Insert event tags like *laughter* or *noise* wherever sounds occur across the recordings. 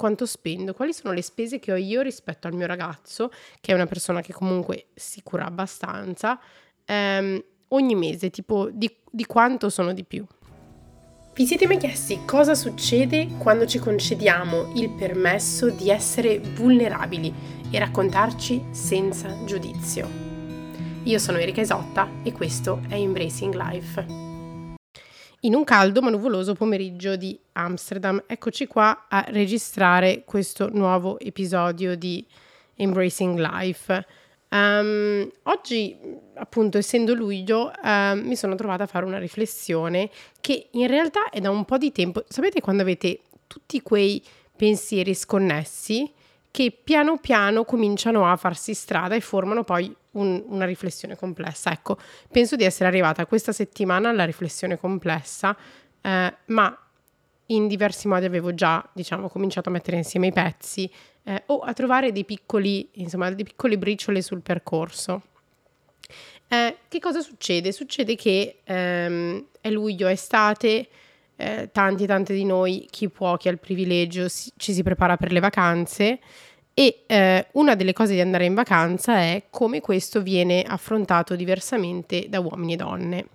quanto spendo, quali sono le spese che ho io rispetto al mio ragazzo, che è una persona che comunque si cura abbastanza, ehm, ogni mese, tipo di, di quanto sono di più. Vi siete mai chiesti cosa succede quando ci concediamo il permesso di essere vulnerabili e raccontarci senza giudizio? Io sono Erika Isotta e questo è Embracing Life. In un caldo ma nuvoloso pomeriggio di Amsterdam, eccoci qua a registrare questo nuovo episodio di Embracing Life. Um, oggi, appunto, essendo luglio, uh, mi sono trovata a fare una riflessione che in realtà è da un po' di tempo. Sapete quando avete tutti quei pensieri sconnessi che piano piano cominciano a farsi strada e formano poi un, una riflessione complessa. Ecco, penso di essere arrivata questa settimana alla riflessione complessa, eh, ma in diversi modi avevo già, diciamo, cominciato a mettere insieme i pezzi eh, o a trovare dei piccoli, insomma, dei piccoli briciole sul percorso. Eh, che cosa succede? Succede che ehm, è luglio, è estate, eh, tanti e tante di noi, chi può, chi ha il privilegio, si, ci si prepara per le vacanze e eh, una delle cose di andare in vacanza è come questo viene affrontato diversamente da uomini e donne.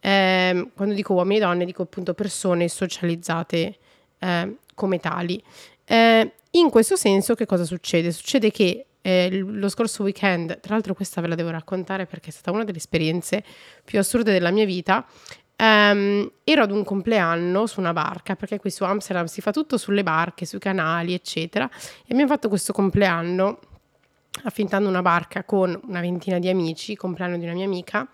Eh, quando dico uomini e donne dico appunto persone socializzate eh, come tali. Eh, in questo senso che cosa succede? Succede che eh, lo scorso weekend, tra l'altro questa ve la devo raccontare perché è stata una delle esperienze più assurde della mia vita, Um, ero ad un compleanno su una barca, perché qui su Amsterdam si fa tutto sulle barche, sui canali, eccetera. E abbiamo fatto questo compleanno affittando una barca con una ventina di amici, compleanno di una mia amica,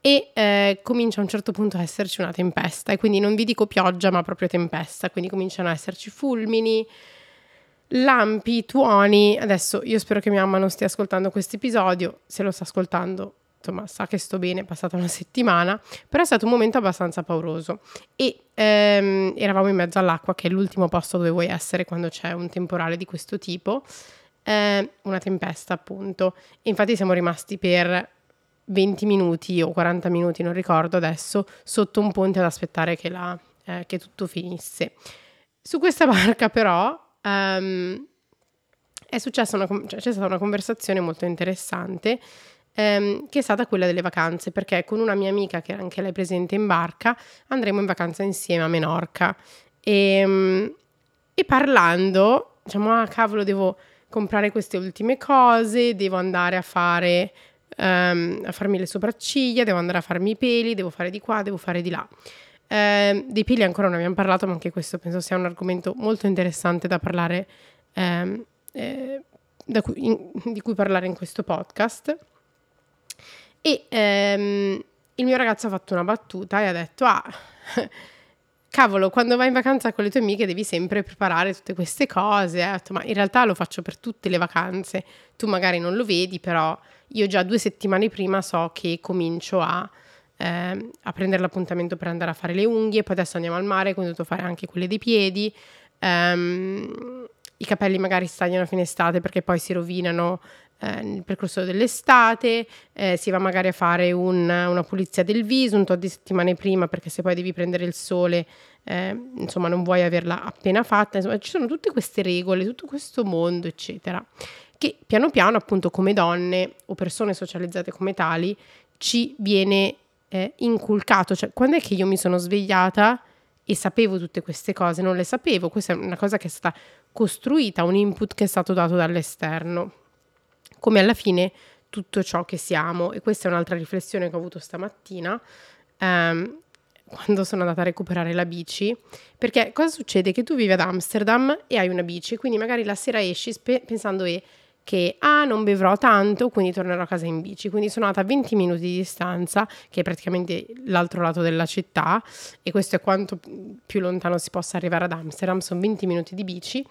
e eh, comincia a un certo punto a esserci una tempesta. E quindi non vi dico pioggia, ma proprio tempesta. Quindi cominciano a esserci fulmini, lampi, tuoni. Adesso io spero che mia mamma non stia ascoltando questo episodio. Se lo sta ascoltando, insomma, sa che sto bene, è passata una *laughs* settimana, però è stato un momento abbastanza pauroso e ehm, eravamo in mezzo all'acqua, che è l'ultimo posto dove vuoi essere quando c'è un temporale di questo tipo, eh, una tempesta appunto, e infatti siamo rimasti per 20 minuti o 40 minuti, non ricordo adesso, sotto un ponte ad aspettare che, la, eh, che tutto finisse. Su questa *laughs* barca però... Um, è successa una, cioè, c'è stata una conversazione molto interessante ehm, che è stata quella delle vacanze, perché con una mia amica, che era anche lei presente in barca, andremo in vacanza insieme a Menorca. E, ehm, e parlando, diciamo, ah cavolo, devo comprare queste ultime cose, devo andare a fare um, a farmi le sopracciglia, devo andare a farmi i peli, devo fare di qua, devo fare di là. Eh, dei peli ancora non abbiamo parlato, ma anche questo penso sia un argomento molto interessante da parlare, ehm, eh, da cui, in, di cui parlare in questo podcast. E ehm, il mio ragazzo ha fatto una battuta e ha detto: Ah, *laughs* cavolo, quando vai in vacanza con le tue amiche devi sempre preparare tutte queste cose. Ha detto, ma in realtà lo faccio per tutte le vacanze. Tu magari non lo vedi, però io già due settimane prima so che comincio a, eh, a prendere l'appuntamento per andare a fare le unghie. Poi adesso andiamo al mare, quindi devo fare anche quelle dei piedi. Um, I capelli magari stagliano a fine estate perché poi si rovinano eh, nel percorso dell'estate, eh, si va magari a fare un, una pulizia del viso un tot di settimane prima perché se poi devi prendere il sole, eh, insomma non vuoi averla appena fatta, insomma ci sono tutte queste regole, tutto questo mondo, eccetera, che piano piano appunto come donne o persone socializzate come tali ci viene eh, inculcato, cioè quando è che io mi sono svegliata e sapevo tutte queste cose, non le sapevo, questa è una cosa che è stata costruita, un input che è stato dato dall'esterno come alla fine tutto ciò che siamo. E questa è un'altra riflessione che ho avuto stamattina. Um, quando sono andata a recuperare la bici, perché cosa succede? Che tu vivi ad Amsterdam e hai una bici, quindi magari la sera esci spe- pensando e che ah non bevrò tanto, quindi tornerò a casa in bici. Quindi sono andata a 20 minuti di distanza, che è praticamente l'altro lato della città, e questo è quanto più lontano si possa arrivare ad Amsterdam, sono 20 minuti di bici,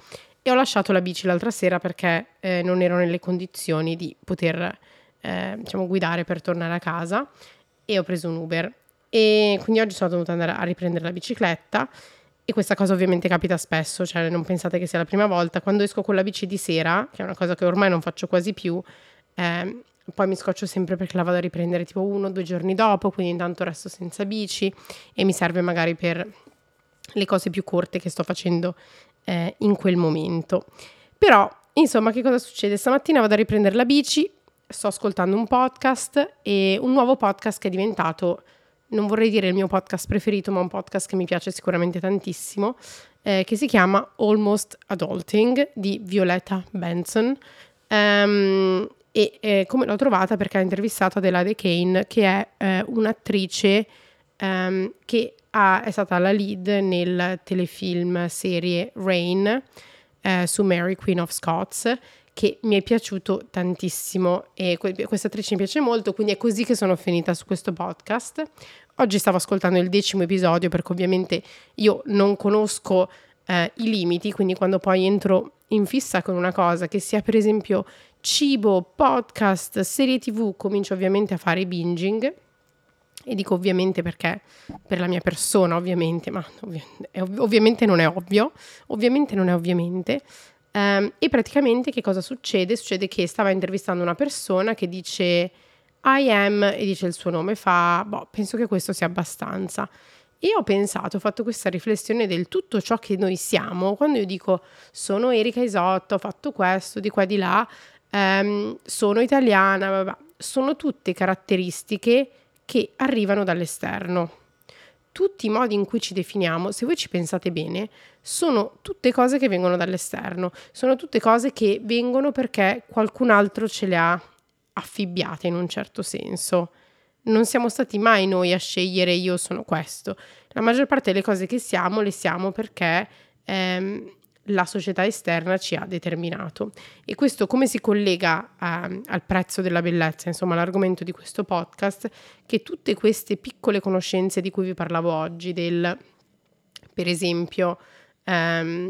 e ho lasciato la bici l'altra sera perché eh, non ero nelle condizioni di poter eh, diciamo, guidare per tornare a casa e ho preso un Uber. E quindi oggi sono dovuta andare a riprendere la bicicletta e questa cosa ovviamente capita spesso, cioè non pensate che sia la prima volta. Quando esco con la bici di sera, che è una cosa che ormai non faccio quasi più, eh, poi mi scoccio sempre perché la vado a riprendere tipo uno o due giorni dopo, quindi intanto resto senza bici e mi serve magari per le cose più corte che sto facendo eh, in quel momento. Però, insomma, che cosa succede? Stamattina vado a riprendere la bici, sto ascoltando un podcast e un nuovo podcast che è diventato, non vorrei dire il mio podcast preferito, ma un podcast che mi piace sicuramente tantissimo, eh, che si chiama Almost Adulting di Violetta Benson. Um, e eh, come l'ho trovata perché ha intervistato Adelaide Kane, che è eh, un'attrice um, che ha, è stata la lead nel telefilm serie Rain eh, su Mary Queen of Scots che mi è piaciuto tantissimo e que- questa attrice mi piace molto, quindi è così che sono finita su questo podcast. Oggi stavo ascoltando il decimo episodio perché ovviamente io non conosco eh, i limiti, quindi quando poi entro in fissa con una cosa che sia per esempio cibo, podcast, serie tv, comincio ovviamente a fare binging e dico ovviamente perché per la mia persona, ovviamente, ma ovvi- ovviamente non è ovvio, ovviamente non è ovviamente. Um, e praticamente che cosa succede? Succede che stava intervistando una persona che dice I am e dice il suo nome, fa, boh, penso che questo sia abbastanza. E ho pensato, ho fatto questa riflessione del tutto ciò che noi siamo, quando io dico sono Erika Isotto, ho fatto questo, di qua di là, um, sono italiana, vabbè, sono tutte caratteristiche che arrivano dall'esterno. Tutti i modi in cui ci definiamo, se voi ci pensate bene, sono tutte cose che vengono dall'esterno, sono tutte cose che vengono perché qualcun altro ce le ha affibbiate in un certo senso. Non siamo stati mai noi a scegliere io sono questo. La maggior parte delle cose che siamo le siamo perché ehm, la società esterna ci ha determinato. E questo come si collega a, al prezzo della bellezza, insomma l'argomento di questo podcast, che tutte queste piccole conoscenze di cui vi parlavo oggi, del per esempio, ehm,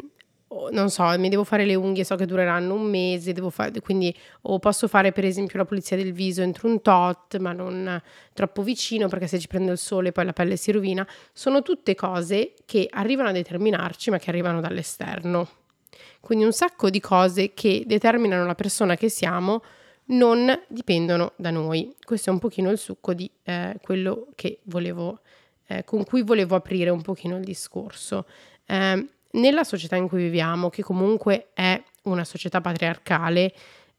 non so, mi devo fare le unghie, so che dureranno un mese, devo fare, quindi o posso fare per esempio la pulizia del viso entro un tot, ma non troppo vicino perché se ci prende il sole poi la pelle si rovina. Sono tutte cose che arrivano a determinarci, ma che arrivano dall'esterno. Quindi un sacco di cose che determinano la persona che siamo non dipendono da noi. Questo è un pochino il succo di eh, quello che volevo, eh, con cui volevo aprire un pochino il discorso. Eh, nella società in cui viviamo, che comunque è una società patriarcale,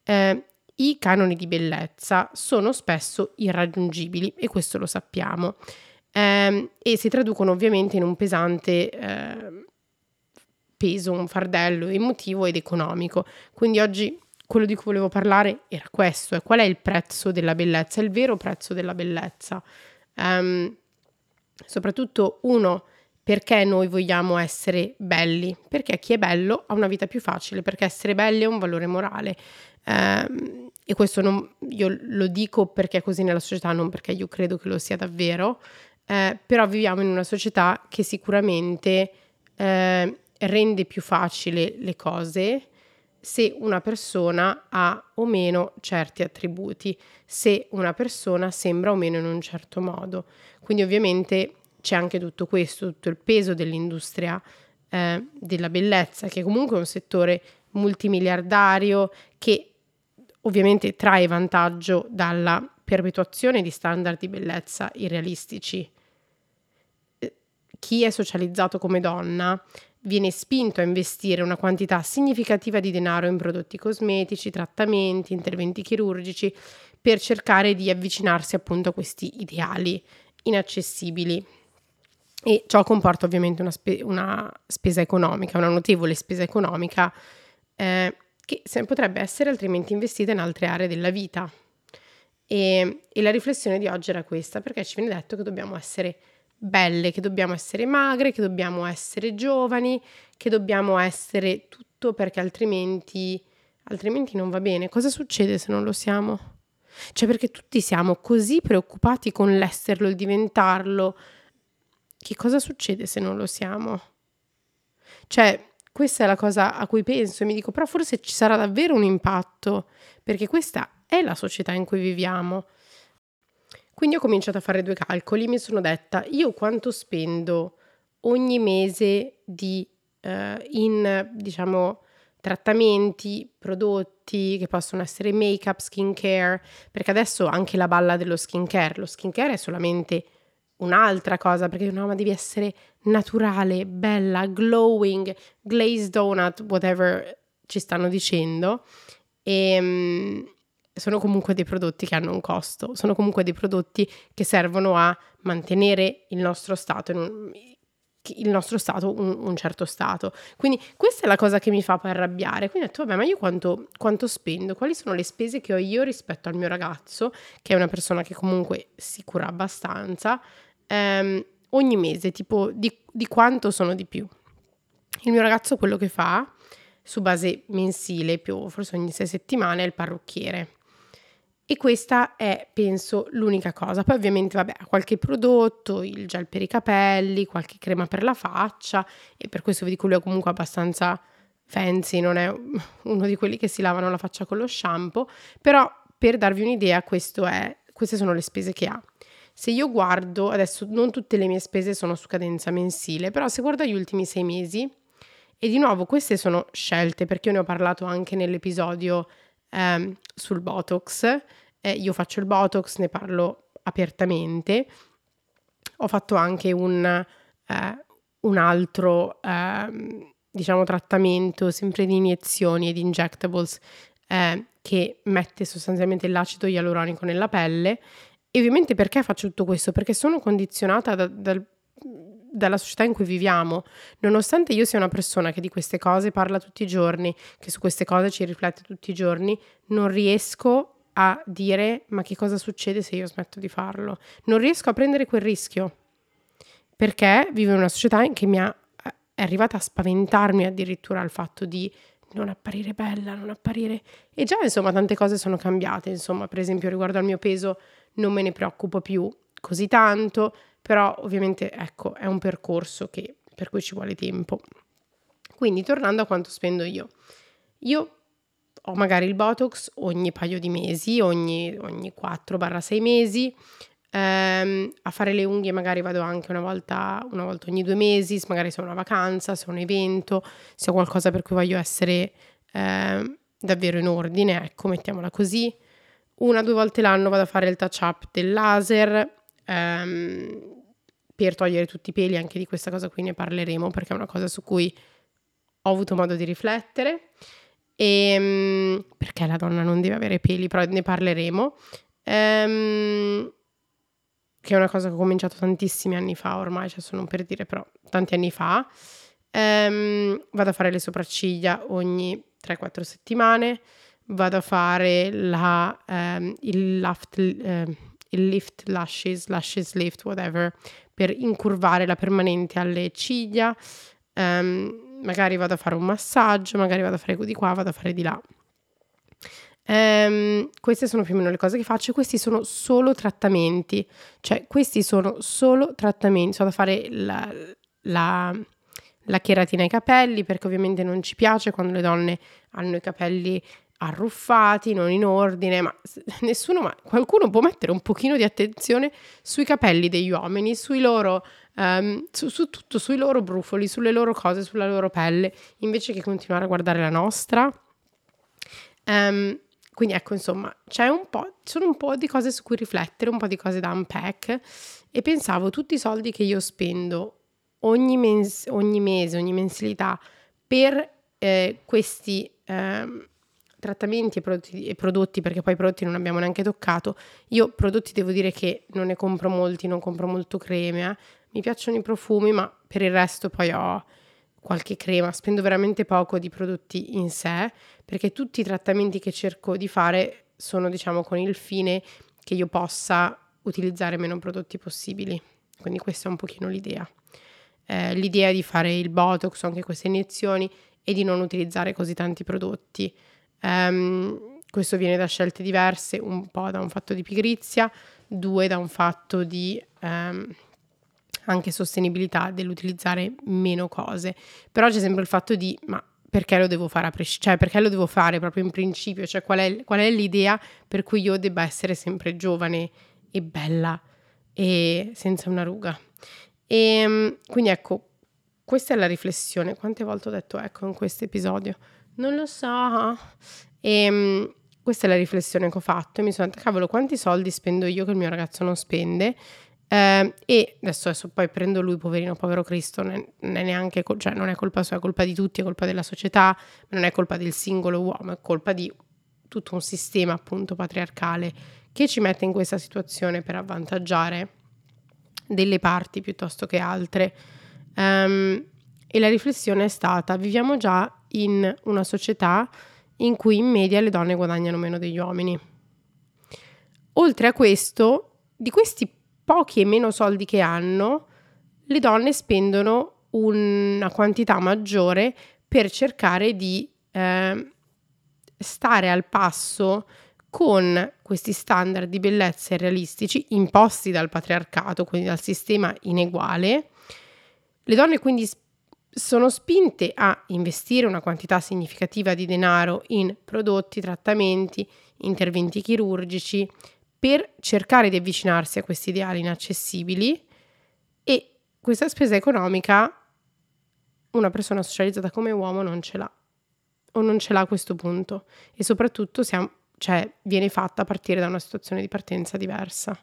eh, i canoni di bellezza sono spesso irraggiungibili e questo lo sappiamo eh, e si traducono ovviamente in un pesante eh, peso, un fardello emotivo ed economico. Quindi oggi quello di cui volevo parlare era questo, è qual è il prezzo della bellezza, il vero prezzo della bellezza. Um, soprattutto uno perché noi vogliamo essere belli? Perché chi è bello ha una vita più facile, perché essere belli è un valore morale. Eh, e questo non, io lo dico perché è così nella società, non perché io credo che lo sia davvero, eh, però viviamo in una società che sicuramente eh, rende più facile le cose se una persona ha o meno certi attributi, se una persona sembra o meno in un certo modo. Quindi ovviamente c'è anche tutto questo, tutto il peso dell'industria eh, della bellezza, che comunque è un settore multimiliardario che ovviamente trae vantaggio dalla perpetuazione di standard di bellezza irrealistici. Eh, chi è socializzato come donna viene spinto a investire una quantità significativa di denaro in prodotti cosmetici, trattamenti, interventi chirurgici per cercare di avvicinarsi appunto a questi ideali inaccessibili e ciò comporta ovviamente una, spe- una spesa economica, una notevole spesa economica eh, che potrebbe essere altrimenti investita in altre aree della vita. E, e la riflessione di oggi era questa, perché ci viene detto che dobbiamo essere belle, che dobbiamo essere magre, che dobbiamo essere giovani, che dobbiamo essere tutto perché altrimenti, altrimenti non va bene. Cosa succede se non lo siamo? Cioè perché tutti siamo così preoccupati con l'esserlo, il diventarlo, che cosa succede se non lo siamo? Cioè, questa è la cosa a cui penso e mi dico, però forse ci sarà davvero un impatto, perché questa è la società in cui viviamo. Quindi ho cominciato a fare due calcoli, mi sono detta, io quanto spendo ogni mese di, uh, in, diciamo, trattamenti, prodotti che possono essere make-up, skincare, perché adesso anche la balla dello skincare, lo skincare è solamente un'altra cosa perché no, ma devi essere naturale, bella, glowing, glazed donut, whatever ci stanno dicendo. E um, sono comunque dei prodotti che hanno un costo, sono comunque dei prodotti che servono a mantenere il nostro stato il nostro stato, un, un, certo stato. Quindi questa è la cosa che mi fa poi arrabbiare. Quindi ho detto, vabbè, ma io quanto, quanto, spendo? Quali sono le spese che ho io rispetto al mio ragazzo, che è una persona che comunque si cura abbastanza, ehm, ogni mese, tipo di, di quanto sono di più. Il mio ragazzo quello che fa, su base mensile, più forse ogni sei settimane, è il parrucchiere. E questa è, penso, l'unica cosa. Poi ovviamente, vabbè, qualche prodotto, il gel per i capelli, qualche crema per la faccia e per questo vi dico lui è comunque abbastanza fancy, non è uno di quelli che si lavano la faccia con lo shampoo, però per darvi un'idea, è, queste sono le spese che ha. Se io guardo, adesso non tutte le mie spese sono su cadenza mensile, però se guardo gli ultimi sei mesi, e di nuovo queste sono scelte perché io ne ho parlato anche nell'episodio ehm, sul Botox. Eh, io faccio il Botox, ne parlo apertamente. Ho fatto anche un, eh, un altro, eh, diciamo, trattamento sempre di iniezioni e di injectables eh, che mette sostanzialmente l'acido ialuronico nella pelle. E ovviamente perché faccio tutto questo? Perché sono condizionata da, dal dalla società in cui viviamo. Nonostante io sia una persona che di queste cose parla tutti i giorni, che su queste cose ci riflette tutti i giorni, non riesco a dire ma che cosa succede se io smetto di farlo. Non riesco a prendere quel rischio perché vivo in una società che mi ha, è arrivata a spaventarmi addirittura al fatto di non apparire bella, non apparire... E già insomma tante cose sono cambiate, insomma per esempio riguardo al mio peso non me ne preoccupo più così tanto, però ovviamente ecco è un percorso che, per cui ci vuole tempo. Quindi tornando a quanto spendo io, io ho magari il Botox ogni paio di mesi, ogni, ogni 4-6 mesi, ehm, a fare le unghie magari vado anche una volta, una volta ogni due mesi, magari se ho una vacanza, se ho un evento, se ho qualcosa per cui voglio essere eh, davvero in ordine, ecco, mettiamola così. Una o due volte l'anno vado a fare il touch up del laser, ehm, per togliere tutti i peli, anche di questa cosa qui ne parleremo perché è una cosa su cui ho avuto modo di riflettere. E, ehm, perché la donna non deve avere peli, però ne parleremo. Ehm, che è una cosa che ho cominciato tantissimi anni fa ormai, cioè sono per dire però tanti anni fa. Ehm, vado a fare le sopracciglia ogni 3-4 settimane, vado a fare la, ehm, il, laft, eh, il lift lashes, lashes lift, whatever, per incurvare la permanente alle ciglia, um, magari vado a fare un massaggio, magari vado a fare di qua, vado a fare di là. Um, queste sono più o meno le cose che faccio. Questi sono solo trattamenti, cioè questi sono solo trattamenti. Sono da fare la, la, la cheratina ai capelli perché ovviamente non ci piace quando le donne hanno i capelli arruffati, non in ordine, ma nessuno, ma qualcuno può mettere un pochino di attenzione sui capelli degli uomini, sui loro, um, su, su, tutto, sui loro brufoli, sulle loro cose, sulla loro pelle, invece che continuare a guardare la nostra. Um, quindi ecco, insomma, c'è un po', sono un po' di cose su cui riflettere, un po' di cose da unpack e pensavo tutti i soldi che io spendo ogni, mens- ogni mese, ogni mensilità per eh, questi... Um, trattamenti e prodotti, e prodotti, perché poi i prodotti non abbiamo neanche toccato. Io prodotti devo dire che non ne compro molti, non compro molto creme, eh. mi piacciono i profumi, ma per il resto poi ho qualche crema, spendo veramente poco di prodotti in sé, perché tutti i trattamenti che cerco di fare sono diciamo con il fine che io possa utilizzare meno prodotti possibili. Quindi questa è un pochino l'idea. Eh, l'idea di fare il Botox anche queste iniezioni e di non utilizzare così tanti prodotti Um, questo viene da scelte diverse, un po' da un fatto di pigrizia, due da un fatto di um, anche sostenibilità dell'utilizzare meno cose. Però c'è sempre il fatto di ma perché lo devo fare a prescindere, cioè perché lo devo fare proprio in principio, cioè qual è, qual è l'idea per cui io debba essere sempre giovane e bella e senza una ruga. E ehm, quindi ecco, questa è la riflessione. Quante volte ho detto ecco in questo episodio? Non lo so. E um, questa è la riflessione che ho fatto mi sono detta, cavolo, quanti soldi spendo io che il mio ragazzo non spende? Eh, e adesso, adesso, poi prendo lui, poverino, povero Cristo, non è, neanche, cioè non è colpa sua, è colpa di tutti, è colpa della società, non è colpa del singolo uomo, è colpa di tutto un sistema appunto patriarcale che ci mette in questa situazione per avvantaggiare delle parti piuttosto che altre. Um, e la riflessione è stata, viviamo già in una società in cui in media le donne guadagnano meno degli uomini. Oltre a questo, di questi pochi e meno soldi che hanno, le donne spendono una quantità maggiore per cercare di eh, stare al passo con questi standard di bellezza realistici imposti dal patriarcato, quindi dal sistema ineguale. Le donne quindi sono spinte a investire una quantità significativa di denaro in prodotti, trattamenti, interventi chirurgici per cercare di avvicinarsi a questi ideali inaccessibili e questa spesa economica una persona socializzata come uomo non ce l'ha o non ce l'ha a questo punto e soprattutto siamo, cioè, viene fatta a partire da una situazione di partenza diversa.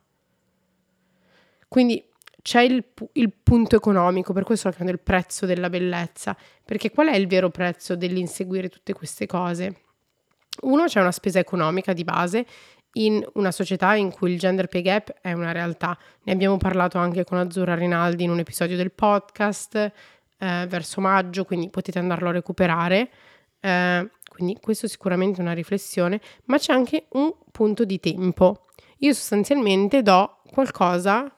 Quindi c'è il, il, punto economico, per questo lo chiamo il prezzo della bellezza, perché qual è il vero prezzo dell'inseguire tutte queste cose? Uno, c'è una spesa economica di base in una società in cui il gender pay gap è una realtà. Ne abbiamo parlato anche con Azzurra Rinaldi in un episodio del podcast eh, verso maggio, quindi potete andarlo a recuperare. Eh, quindi questo è sicuramente una riflessione, ma c'è anche un punto di tempo. Io sostanzialmente do qualcosa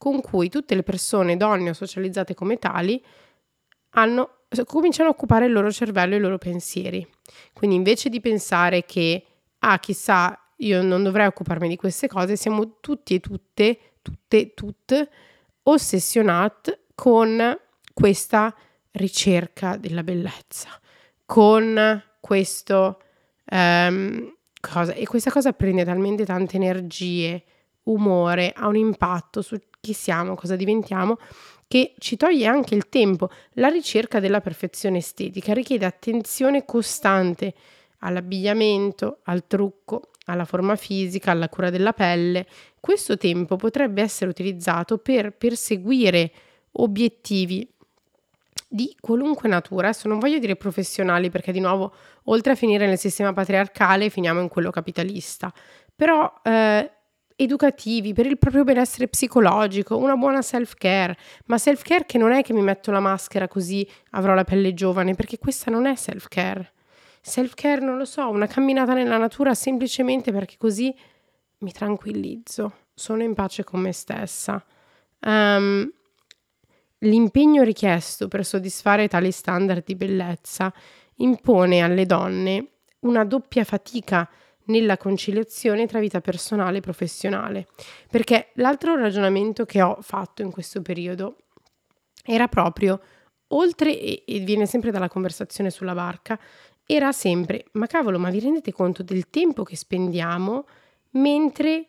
con cui tutte le persone, donne o socializzate come tali, hanno, cominciano a occupare il loro cervello e i loro pensieri. Quindi invece di pensare che, ah, chissà, io non dovrei occuparmi di queste cose, siamo tutti e tutte, tutte, tutte, ossessionate con questa ricerca della bellezza, con questo um, cosa. E questa cosa prende talmente tante energie, umore, ha un impatto su chi siamo, cosa diventiamo, che ci toglie anche il tempo. La ricerca della perfezione estetica richiede attenzione costante all'abbigliamento, al trucco, alla forma fisica, alla cura della pelle. Questo tempo potrebbe essere utilizzato per perseguire obiettivi di qualunque natura, adesso non voglio dire professionali perché di nuovo oltre a finire nel sistema patriarcale finiamo in quello capitalista, però eh, educativi, per il proprio benessere psicologico, una buona self-care, ma self-care che non è che mi metto la maschera così avrò la pelle giovane, perché questa non è self-care. Self-care, non lo so, una camminata nella natura semplicemente perché così mi tranquillizzo, sono in pace con me stessa. Um, l'impegno richiesto per soddisfare tali standard di bellezza impone alle donne una doppia fatica nella conciliazione tra vita personale e professionale. Perché l'altro ragionamento che ho fatto in questo periodo era proprio, oltre, e, viene sempre dalla conversazione sulla barca, era sempre, ma cavolo, ma vi rendete conto del tempo che spendiamo mentre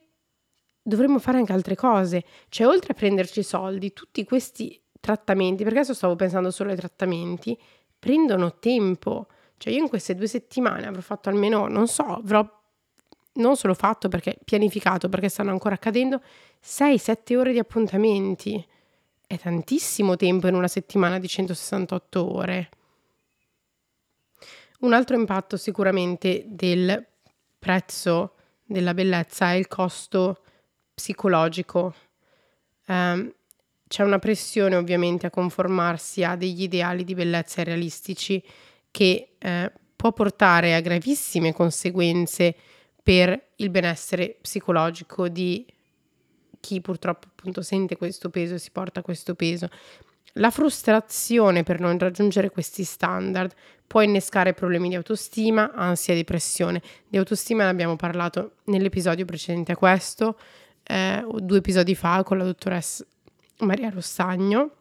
dovremmo fare anche altre cose? Cioè, oltre a prenderci soldi, tutti questi trattamenti, perché adesso stavo pensando solo ai trattamenti, prendono tempo. Cioè, io in queste due settimane avrò fatto almeno, non so, avrò non solo fatto perché pianificato, perché stanno ancora accadendo, 6-7 ore di appuntamenti. È tantissimo tempo in una settimana di 168 ore. Un altro impatto sicuramente del prezzo della bellezza è il costo psicologico. Um, c'è una pressione ovviamente a conformarsi a degli ideali di bellezza realistici che eh, può portare a gravissime conseguenze per il benessere psicologico di chi purtroppo appunto sente questo peso e si porta questo peso. La frustrazione per non raggiungere questi standard può innescare problemi di autostima, ansia e depressione. Di autostima ne abbiamo parlato nell'episodio precedente a questo, eh, due episodi fa con la dottoressa Maria Rossagno.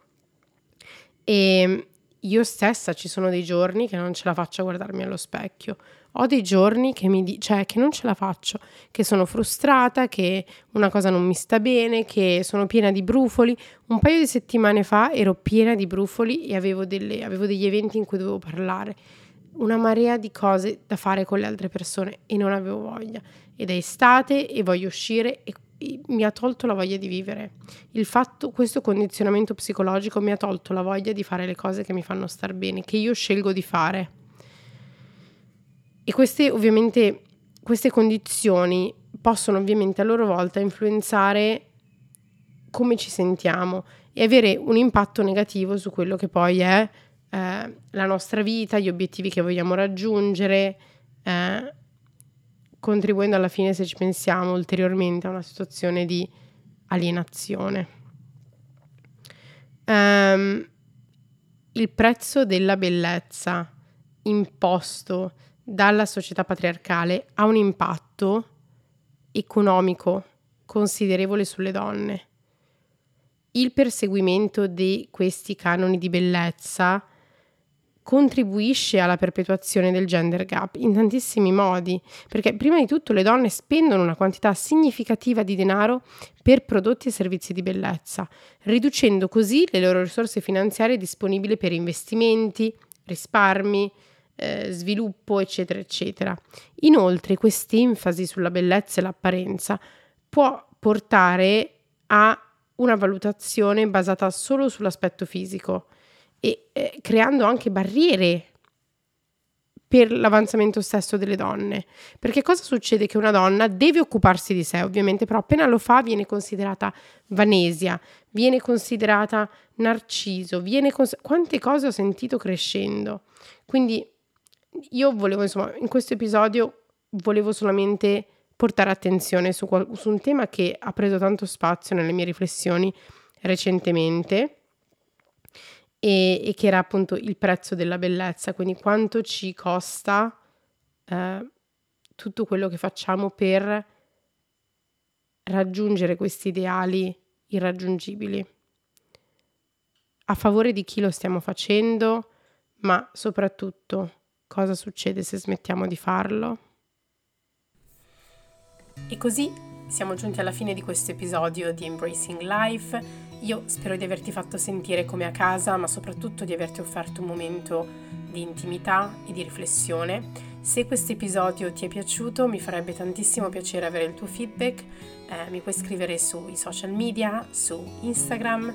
E io stessa ci sono dei giorni che non ce la faccio a guardarmi allo specchio ho dei giorni che mi di- cioè che non ce la faccio, che sono frustrata, che una cosa non mi sta bene, che sono piena di brufoli. Un paio di settimane fa ero piena di brufoli e avevo, delle, avevo degli eventi in cui dovevo parlare. Una marea di cose da fare con le altre persone e non avevo voglia. Ed è estate e voglio uscire e mi ha tolto la voglia di vivere. Il fatto, questo condizionamento psicologico mi ha tolto la voglia di fare le cose che mi fanno star bene, che io scelgo di fare. E queste ovviamente, queste condizioni possono ovviamente a loro volta influenzare come ci sentiamo e avere un impatto negativo su quello che poi è eh, la nostra vita, gli obiettivi che vogliamo raggiungere, eh, contribuendo alla fine, se ci pensiamo, ulteriormente a una situazione di alienazione. Um, il prezzo della bellezza imposto dalla società patriarcale ha un impatto economico considerevole sulle donne. Il perseguimento di questi canoni di bellezza contribuisce alla perpetuazione del gender gap in tantissimi modi, perché prima di tutto le donne spendono una quantità significativa di denaro per prodotti e servizi di bellezza, riducendo così le loro risorse finanziarie disponibili per investimenti, risparmi, eh, sviluppo, eccetera, eccetera. Inoltre, quest'enfasi sulla bellezza e l'apparenza può portare a una valutazione basata solo sull'aspetto fisico e eh, creando anche barriere per l'avanzamento stesso delle donne. Perché cosa succede? Che una donna deve occuparsi di sé, ovviamente, però appena lo fa viene considerata vanesia, viene considerata narciso, viene cons- quante cose ho sentito crescendo. Quindi io volevo, insomma, in questo episodio volevo solamente portare attenzione su, qual- su un tema che ha preso tanto spazio nelle mie riflessioni recentemente e, e che era appunto il prezzo della bellezza, quindi quanto ci costa eh, tutto quello che facciamo per raggiungere questi ideali irraggiungibili. A favore di chi lo stiamo facendo, ma soprattutto cosa succede se smettiamo di farlo. E così siamo giunti alla fine di questo episodio di Embracing Life. Io spero di averti fatto sentire come a casa, ma soprattutto di averti offerto un momento di intimità e di riflessione. Se questo episodio ti è piaciuto, mi farebbe tantissimo piacere avere il tuo feedback. Eh, mi puoi scrivere sui social media, su Instagram,